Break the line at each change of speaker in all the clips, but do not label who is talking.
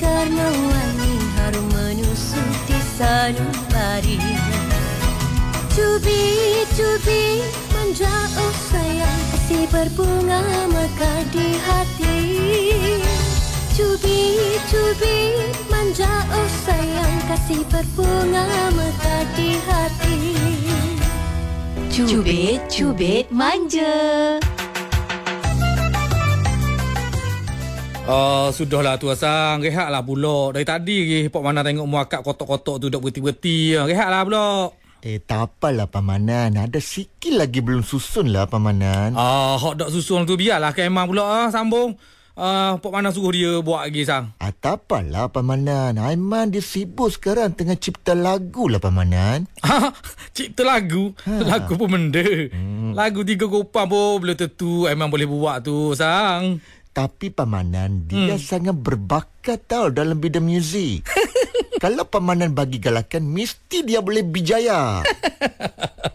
karena wangi harum menusuk di sanubari. Cubi cubi menjauh sayang si berbunga mekar di hati. Cubi cubi menjauh sayang kasih berbunga mekar di hati. Cubit, cubit, manja.
Oh, sudahlah tu Asang. Rehatlah pula. Dari tadi ke Pok Mana tengok muakak kotok-kotok tu duk berhenti-berhenti. Rehatlah pula.
Eh, tak apalah Pamanan. Ada sikit lagi belum susun lah Pamanan.
Ah, hot dog susun tu biarlah ke Emang pula ah, sambung. Ah, Pok Mana suruh dia buat lagi Sang.
Ah, tak apalah Pamanan. Aiman dia sibuk sekarang tengah cipta lagu lah Pamanan.
Ha, cipta lagu. Ha. Lagu pun benda. Hmm. Lagu tiga kopang pun belum tentu Emang boleh buat tu Sang.
Tapi Pamanan dia hmm. sangat berbakat tau dalam bidang muzik. Kalau Pamanan bagi galakan, mesti dia boleh bijaya.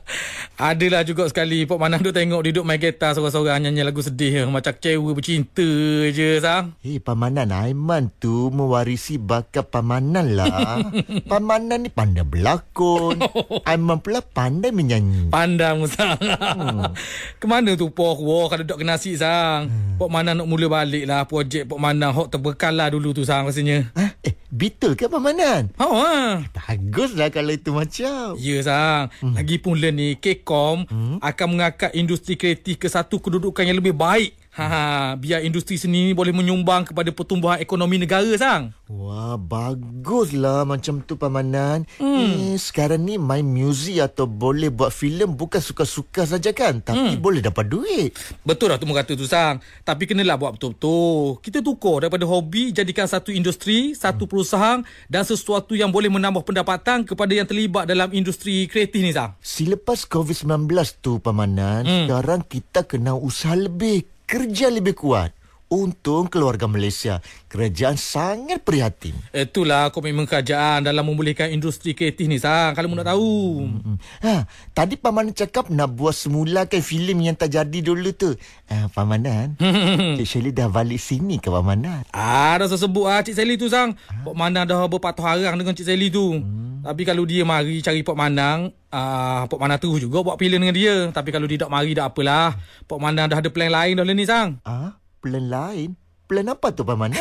Adalah juga sekali Pok Manang tu tengok duduk main gitar seorang-seorang nyanyi lagu sedih macam cewek bercinta je sang.
Eh hey, Pamanan Aiman tu mewarisi bakat Pamanan lah. Pamanan ni pandai berlakon. Aiman pula pandai menyanyi.
Pandang sang. Hmm. Kemana tu Pok Wah kalau duduk kena nasi sang. Hmm. Pok Manang nak mula balik lah projek Pok Manang hok terbekal lah dulu tu sang rasanya.
Ha? Eh betul ke Pamanan?
Oh, ha.
Baguslah kalau itu macam.
Ya sang. Hmm. Lagipun learn ni Kkom hmm? akan mengangkat industri kreatif ke satu kedudukan yang lebih baik. Ha, ha, biar industri seni ni boleh menyumbang kepada pertumbuhan ekonomi negara sang.
Wah, baguslah macam tu pamanan. Hmm. Eh, sekarang ni main muzik atau boleh buat filem bukan suka-suka saja kan, tapi hmm. boleh dapat duit.
Betul lah tu kata tu sang. Tapi kenalah buat betul-betul. Kita tukar daripada hobi jadikan satu industri, satu hmm. perusahaan dan sesuatu yang boleh menambah pendapatan kepada yang terlibat dalam industri kreatif ni sang.
Selepas COVID-19 tu pamanan, hmm. sekarang kita kena usaha lebih kerja lebih kuat. Untung keluarga Malaysia. Kerajaan sangat prihatin.
Itulah komitmen kerajaan dalam memulihkan industri kreatif ni, Sang. Kalau nak tahu. Hmm.
Ha, tadi Pamanan cakap nak buat semula kan filem yang tak jadi dulu tu. Ha, Pamanan, Cik Shelly dah balik sini ke Pamanan?
Ah, dah sebut ah Cik Shelly tu, Sang. Ha? Pok Manang dah berpatuh harang dengan Cik Shelly tu. Hmm. Tapi kalau dia mari cari Pok Manang, uh, Pok Manang terus juga buat filem dengan dia. Tapi kalau dia tak mari, tak apalah. Pok Manang dah ada plan lain dah ni, Sang.
Ah? Ha? plan lain? Plan apa tu Pamanan?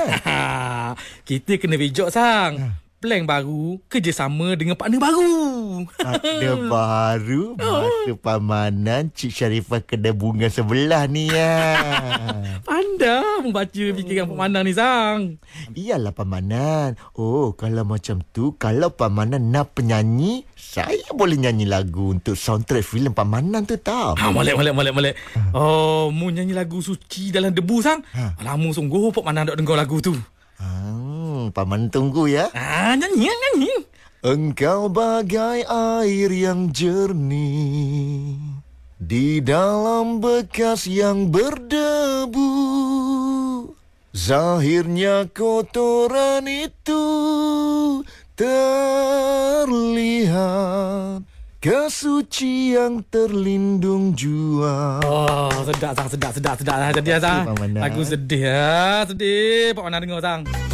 Kita kena bejok sang. Ha. Plan baru kerjasama dengan partner baru.
Partner baru? Masa Pamanan Cik Sharifah kena bunga sebelah ni ya.
Pandai membaca fikiran Pamanan ni sang.
Iyalah Pamanan. Oh kalau macam tu, kalau Pamanan nak penyanyi, saya boleh nyanyi lagu untuk soundtrack filem Pamanan tu tau.
Ha, molek, molek, molek, molek. Ha. Oh, mu nyanyi lagu suci dalam debu, sang. Ha. Lama sungguh Pamanan nak dengar lagu tu.
Paman tunggu ya.
Ha, nyanyi, nyanyi.
Engkau bagai air yang jernih di dalam bekas yang berdebu. Zahirnya kotoran itu terlihat kesuci yang terlindung jua.
Oh, sedap sang, sedap, sedap, sedap. Jadi sang. Lagu sedih ya, sedih. Pak mana dengar sang.